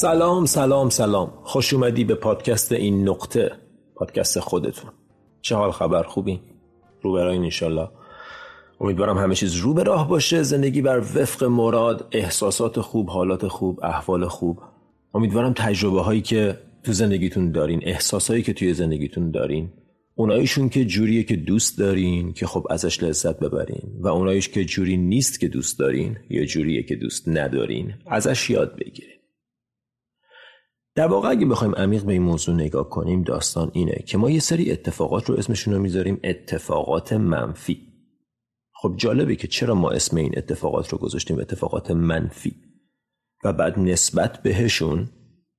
سلام سلام سلام. خوش اومدی به پادکست این نقطه پادکست خودتون. چه حال خبر؟ خوبی؟ رو براین انشالله. امیدوارم همه چیز رو به راه باشه. زندگی بر وفق مراد احساسات خوب حالات خوب احوال خوب. امیدوارم تجربه هایی که تو زندگیتون دارین احساسایی که توی زندگیتون دارین اونایشون که جوریه که دوست دارین که خب ازش لذت ببرین و اونایش که جوری نیست که دوست دارین یا جوریه که دوست ندارین ازش یاد بگیرین. در واقع اگه بخوایم عمیق به این موضوع نگاه کنیم داستان اینه که ما یه سری اتفاقات رو اسمشون رو می‌ذاریم اتفاقات منفی. خب جالبه که چرا ما اسم این اتفاقات رو گذاشتیم اتفاقات منفی؟ و بعد نسبت بهشون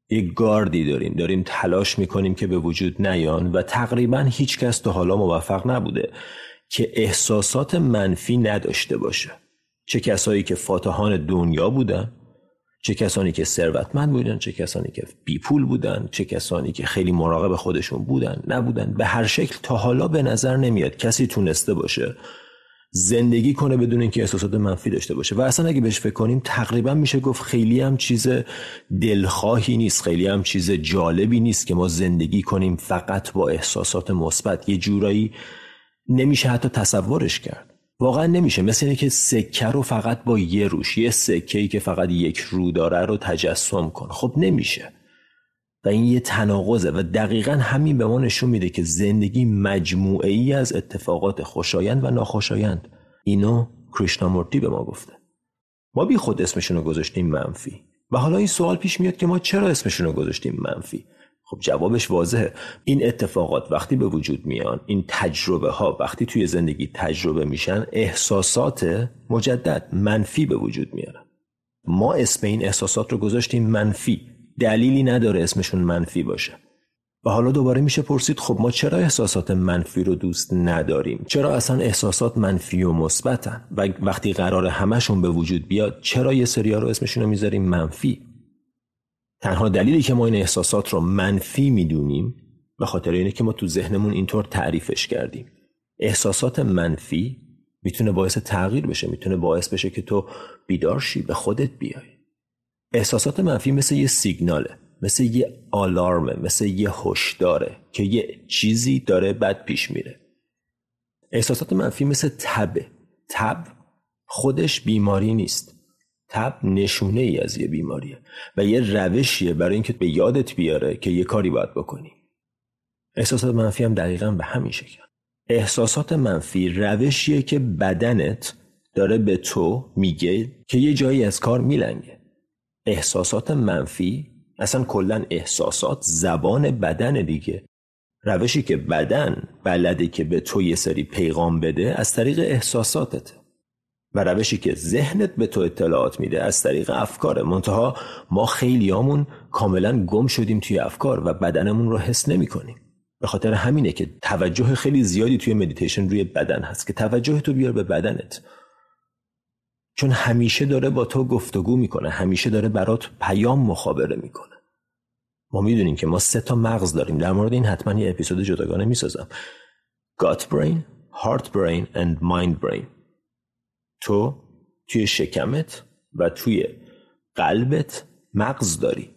یک گاردی داریم. داریم تلاش می‌کنیم که به وجود نیان و تقریبا هیچ کس تا حالا موفق نبوده که احساسات منفی نداشته باشه. چه کسایی که فاتحان دنیا بودن چه کسانی که ثروتمند بودن چه کسانی که بی پول بودن چه کسانی که خیلی مراقب خودشون بودن نبودن. به هر شکل تا حالا به نظر نمیاد کسی تونسته باشه زندگی کنه بدون اینکه احساسات منفی داشته باشه. و اصلا اگه بهش فکر کنیم تقریبا میشه گفت خیلی هم چیز دلخواهی نیست خیلی هم چیز جالبی نیست که ما زندگی کنیم فقط با احساسات مثبت. یه جورایی نمیشه حتی تصورش کرد. واقعا نمیشه. مثل اینه که سکه رو فقط با یه روش یه سکه ای که فقط یک رو داره رو تجسم کن. خب نمیشه. و این یه تناقضه و دقیقا همین به ما نشون میده که زندگی مجموعه ای از اتفاقات خوشایند و ناخوشایند. اینو کریشنامورتی به ما گفته. ما بی خود اسمشون رو گذاشتیم منفی. و حالا این سوال پیش میاد که ما چرا اسمشون رو گذاشتیم منفی؟ خب جوابش واضحه. این اتفاقات وقتی به وجود میان این تجربه ها وقتی توی زندگی تجربه میشن احساسات مجدد منفی به وجود میارن. ما اسم این احساسات رو گذاشتیم منفی. دلیلی نداره اسمشون منفی باشه. و حالا دوباره میشه پرسید خب ما چرا احساسات منفی رو دوست نداریم؟ چرا اصلا احساسات منفی و مثبتن؟ و وقتی قرار همشون به وجود بیاد چرا یه سریا رو اسمشون رو می‌ذاریم منفی؟ تنها دلیلی که ما این احساسات رو منفی می‌دونیم به خاطر اینه که ما تو ذهنمون اینطور تعریفش کردیم. احساسات منفی می‌تونه باعث تغییر بشه می‌تونه باعث بشه که تو بیدار شی به خودت بیای. احساسات منفی مثل یه سیگناله مثل یه آلارمه مثل یه هشداره که یه چیزی داره بد پیش میره. احساسات منفی مثل تبه. تب خودش بیماری نیست. تب نشونه ای از یه بیماریه و یه روشیه برای اینکه به یادت بیاره که یه کاری باید بکنی. احساسات منفی هم دقیقا به همین شکل. احساسات منفی روشیه که بدنت داره به تو میگه که یه جایی از کار میلنگه. احساسات منفی اصلا کلا احساسات زبان بدن دیگه. روشی که بدن بلده که به تو یه سری پیغام بده از طریق احساساتته. و روشی که ذهنت به تو اطلاعات میده از طریق افکار. منتها ما خیلیامون کاملا گم شدیم توی افکار و بدنمون رو حس نمی کنیم به خاطر همینه که توجه خیلی زیادی توی مدیتیشن روی بدن هست که توجه تو بیار به بدنت. چون همیشه داره با تو گفتگو می‌کنه همیشه داره برات پیام مخابره می‌کنه. ما می‌دونیم که ما سه تا مغز داریم. در مورد این حتما یه اپیزود جداگانه می‌سازم. Gut brain, heart brain and mind brain. تو توی شکمت و توی قلبت مغز داری.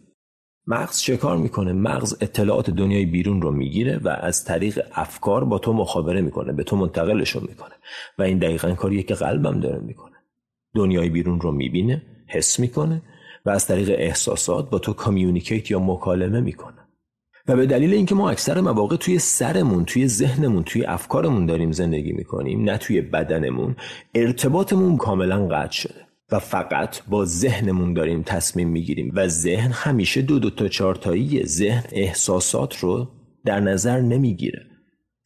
مغز چه کار می‌کنه؟ مغز اطلاعات دنیای بیرون رو می‌گیره و از طریق افکار با تو مخابره می‌کنه به تو منتقلشون می‌کنه و این دقیقا کاریه که قلبم داره می‌کنه. دنیای بیرون رو می‌بینه حس می‌کنه و از طریق احساسات با تو کامیونیکیت یا مکالمه می‌کنه. و به دلیل اینکه ما اکثر مواقع توی سرمون توی ذهنمون توی افکارمون داریم زندگی می‌کنیم نه توی بدنمون ارتباطمون کاملا قطع شده و فقط با ذهنمون داریم تصمیم می‌گیریم و ذهن همیشه دو دو تا چارتایی ذهن احساسات رو در نظر نمی‌گیره.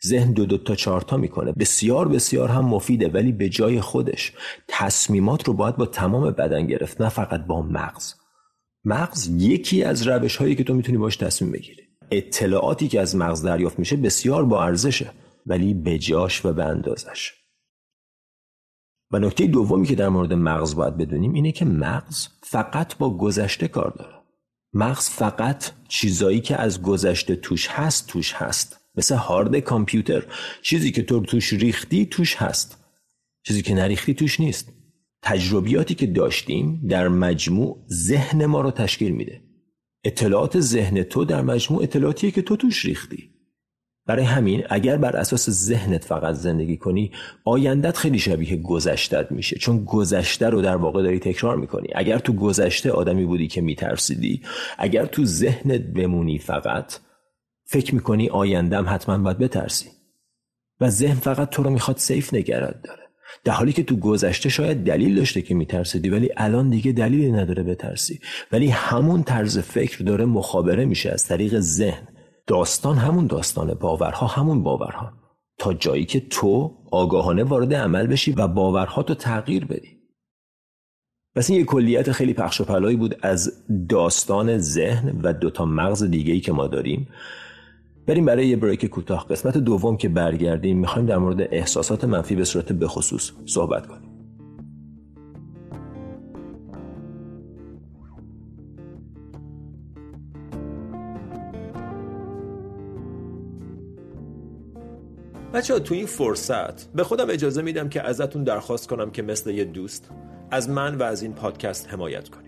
ذهن دو دو تا چارتا می‌کنه. بسیار بسیار هم مفیده ولی به جای خودش تصمیمات رو باید با تمام بدن گرفت نه فقط با مغز. مغز یکی از روش هایی که تو می‌تونی باش تصمیم بگیری. اطلاعاتی که از مغز دریافت میشه بسیار با ارزشه ولی بجاش و به اندازش. و نکته دومی که در مورد مغز باید بدونیم اینه که مغز فقط با گذشته کار داره. مغز فقط چیزایی که از گذشته توش هست توش هست. مثل هارد کامپیوتر. چیزی که تو توش ریختی توش هست. چیزی که نریختی توش نیست. تجربیاتی که داشتیم در مجموع ذهن ما رو تشکیل میده. اطلاعات ذهن تو در مجموع اطلاعاتیه که تو توش ریختی. برای همین اگر بر اساس ذهنت فقط زندگی کنی آیندت خیلی شبیه گذشتت میشه چون گذشته رو در واقع داری تکرار می‌کنی. اگر تو گذشته آدمی بودی که میترسیدی اگر تو ذهنت بمونی فقط فکر می‌کنی آیندم حتما باید بترسی. و ذهن فقط تو رو می‌خواد سیف نگرد داره. در حالی که تو گذشته شاید دلیل داشته که میترسیدی ولی الان دیگه دلیلی نداره بترسی. ولی همون طرز فکر داره مخابره میشه از طریق ذهن. داستان همون داستانه باورها همون باورها. تا جایی که تو آگاهانه وارد عمل بشی و باورها تو تغییر بدی. پس این یه کلیت خیلی پخش و پلایی بود از داستان ذهن و دوتا مغز دیگه ای که ما داریم. بریم برای یه بریک کوتاه. قسمت دوم که برگردیم می‌خوایم در مورد احساسات منفی به صورت بخصوص صحبت کنیم. بچه‌ها تو این فرصت به خودم اجازه میدم که ازتون درخواست کنم که مثل یه دوست از من و از این پادکست حمایت کنید.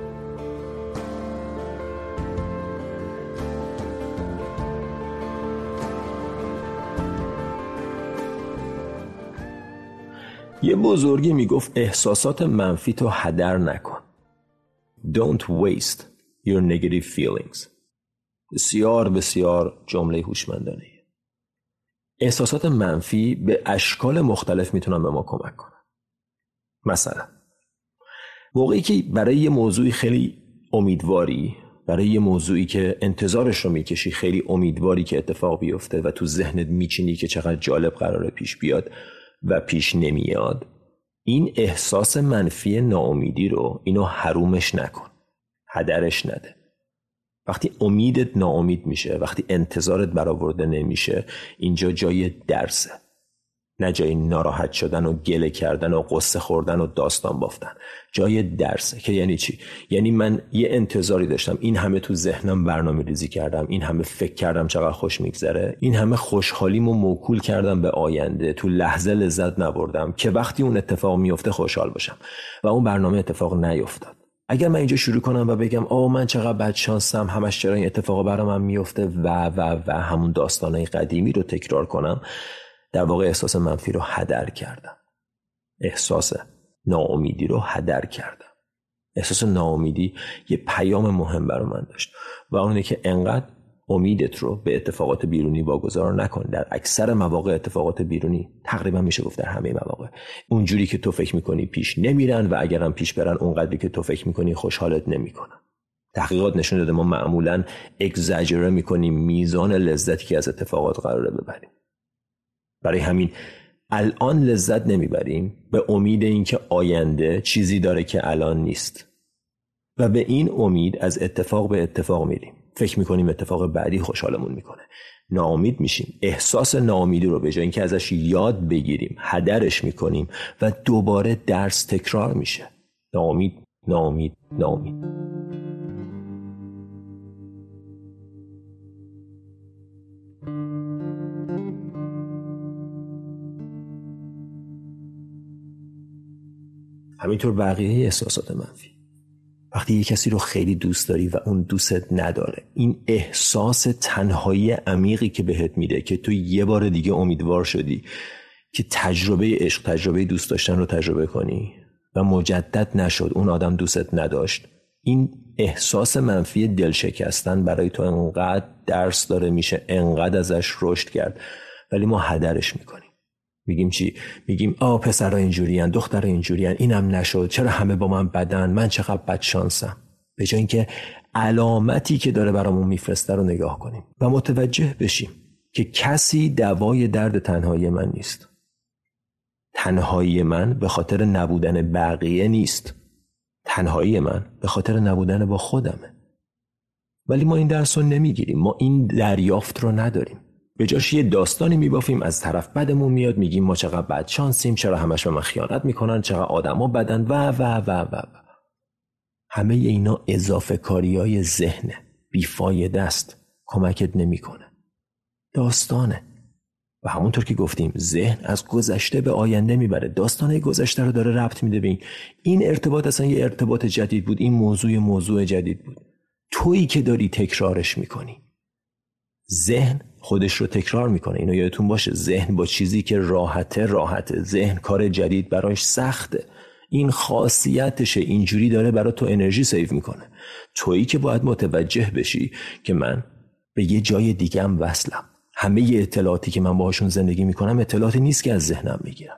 یه بزرگی می‌گفت احساسات منفی تو هدر نکن. Don't waste your negative feelings. بسیار بسیار جمله هوشمندانه. احساسات منفی به اشکال مختلف می‌تونن به ما کمک کنن. مثلا موقعی که برای یه موضوعی خیلی امیدواری برای یه موضوعی که انتظارش رو می‌کشی خیلی امیدواری که اتفاق بیفته و تو ذهنت میچینی که چقدر جالب قراره پیش بیاد و پیش نمیاد. این احساس منفی ناامیدی رو اینو حرومش نکن. هدرش نده. وقتی امیدت ناامید میشه وقتی انتظارت برآورده نمیشه اینجا جای درسه. نه جای ناراحت شدن و گله کردن و قصه خوردن و داستان بافتن. جای درسه که یعنی چی؟ یعنی من یه انتظاری داشتم. این همه تو ذهنم برنامه ریزی کردم. این همه فکر کردم چقدر خوش میگذره. این همه خوشحالیمو موکول کردم به آینده. تو لحظه لذت نبردم که وقتی اون اتفاق میفته خوشحال باشم. و اون برنامه اتفاق نیفتاد. اگر من اینجا شروع کنم و بگم آه من چقدر بد شانسم همش چرا این اتفاق برام من میفته و و و همون داستانه قدیمی رو تکرار کنم در واقع احساس منفی رو هدر کردم. احساس ناامیدی رو هدر کردم. احساس ناامیدی یه پیام مهم برای من داشت و اونه که انقدر امیدت رو به اتفاقات بیرونی واگذار نکن. در اکثر مواقع اتفاقات بیرونی تقریبا میشه گفت در همه مواقع. اونجوری که تو فکر می‌کنی پیش نمیرن و اگرم پیش برن اونقدری که تو فکر می‌کنی خوشحالت نمی‌کنن. تحقیقات نشون داده ما معمولا اگزاجره می‌کنیم میزان لذتی که از اتفاقات قراره ببریم. برای همین الان لذت نمی‌بریم به امید اینکه آینده چیزی داره که الان نیست. و به این امید از اتفاق به اتفاق میریم. فکر می‌کنیم اتفاق بعدی خوشحالمون می‌کنه. ناامید میشیم. احساس ناامیدی رو به جای اینکه ازش یاد بگیریم هدرش می‌کنیم و دوباره درس تکرار میشه. ناامید ناامید ناامید. همینطور بقیه احساسات منفی. وقتی یه کسی رو خیلی دوست داری و اون دوستت نداره این احساس تنهایی عمیقی که بهت میده که تو یه بار دیگه امیدوار شدی که تجربه عشق تجربه دوست داشتن رو تجربه کنی و مجدد نشد اون آدم دوستت نداشت این احساس منفی دل شکستن برای تو انقدر درس داره میشه انقدر ازش رشد کرد ولی ما هدرش می‌کنیم. میگیم چی؟ میگیم آ پسرها اینجوریان دخترها اینجوریان اینم نشد چرا همه با من بدن؟ من چقدر بد شانسم. به جای اینکه علامتی که داره برامون میفرسته رو نگاه کنیم و متوجه بشیم که کسی دوای درد تنهایی من نیست. تنهایی من به خاطر نبودن بقیه نیست. تنهایی من به خاطر نبودن با خودمه. ولی ما این درس رو نمی‌گیریم. ما این دریافت رو نداریم. به جاش یه داستانی میبافیم از طرف بدمون میاد میگیم ما چقدر بد شانسیم چرا همش به من خیانت می‌کنن چقدر آدما بدن و و و و, و. همه اینا اضافه کاری های ذهنه. بیفایده است. کمکت نمی‌کنه. داستانه. و همونطور که گفتیم ذهن از گذشته به آینده می‌بره. داستانه گذشته رو داره ربط میده به این. این ارتباط اصلا یه ارتباط جدید بود. این موضوع موضوع جدید بود. تویی که داری تکرارش می‌کنی. ذهن خودش رو تکرار می‌کنه. اینو یادتون باشه ذهن با چیزی که راحته راحته ذهن کار جدید براش سخته. این خاصیتشه اینجوری داره برای تو انرژی سیو می‌کنه. تویی که باید متوجه بشی که من به یه جای دیگه هم وصلم. همه اطلاعاتی که من باهاشون زندگی می‌کنم اطلاعاتی نیست که از ذهنم می‌گیرم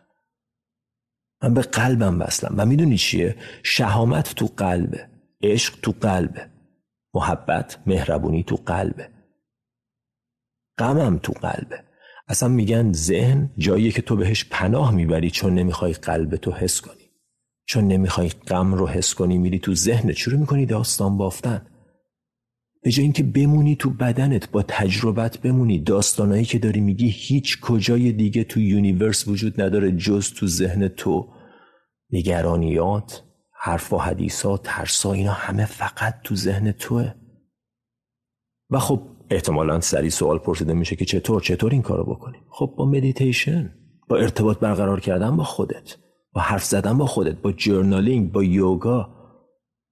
من به قلبم وصلم. و می‌دونی چیه؟ شهامت تو قلبه. عشق تو قلبه. محبت مهربونی تو قلبه. غمم تو قلبه. اصلا میگن ذهن جاییه که تو بهش پناه می‌بری چون نمی‌خوای قلب تو حس کنی. چون نمی‌خوای غم رو حس کنی میری تو ذهنت شروع می‌کنی داستان بافتن. به جای اینکه بمونی تو بدنت با تجربت بمونی. داستانایی که داری میگی هیچ کجای دیگه تو universe وجود نداره جز تو ذهن تو. نگرانیات حرف و حدیثات ترسا اینا همه فقط تو ذهن توه. و خب احتمالا سری سوال پرسیده میشه که چطور چطور این کارو بکنیم خب با مدیتیشن با ارتباط برقرار کردن با خودت با حرف زدن با خودت با جرنالینگ با یوگا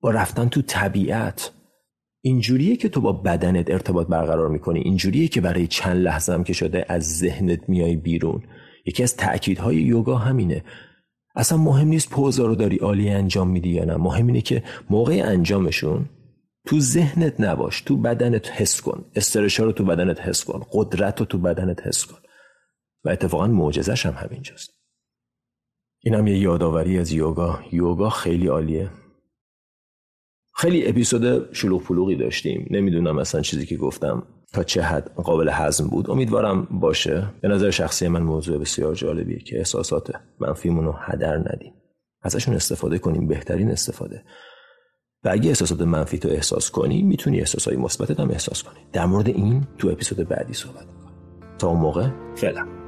با رفتن تو طبیعت. اینجوریه که تو با بدنت ارتباط برقرار می‌کنی اینجوریه که برای چند لحظه هم که شده از ذهنت میای بیرون. یکی از تأکیدهای یوگا همینه. اصلا مهم نیست پوزا رو داری عالی انجام میدی یا نه مهم اینه که موقع انجامشون تو ذهنت نباش تو بدنت حس کن. استرشا رو تو بدنت حس کن. قدرت رو تو بدنت حس کن. و اتفاقا معجزش هم همینجاست. این هم یه یادآوری از یوگا. یوگا خیلی عالیه. خیلی اپیزود شلوغ پلوغی داشتیم. نمی‌دونم اصلا چیزی که گفتم تا چه حد قابل هضم بود. امیدوارم باشه. به نظر شخصی من موضوع بسیار جالبیه که احساسات منفیمون رو هدر ندیم. ازشون استفاده کنیم. بهترین استفاده. و اگه احساسات منفی تو احساس کنی می‌تونی احساسات مثبتت هم احساس کنی. در مورد این تو اپیزود بعدی صحبت کنیم تا اون موقع فعلا.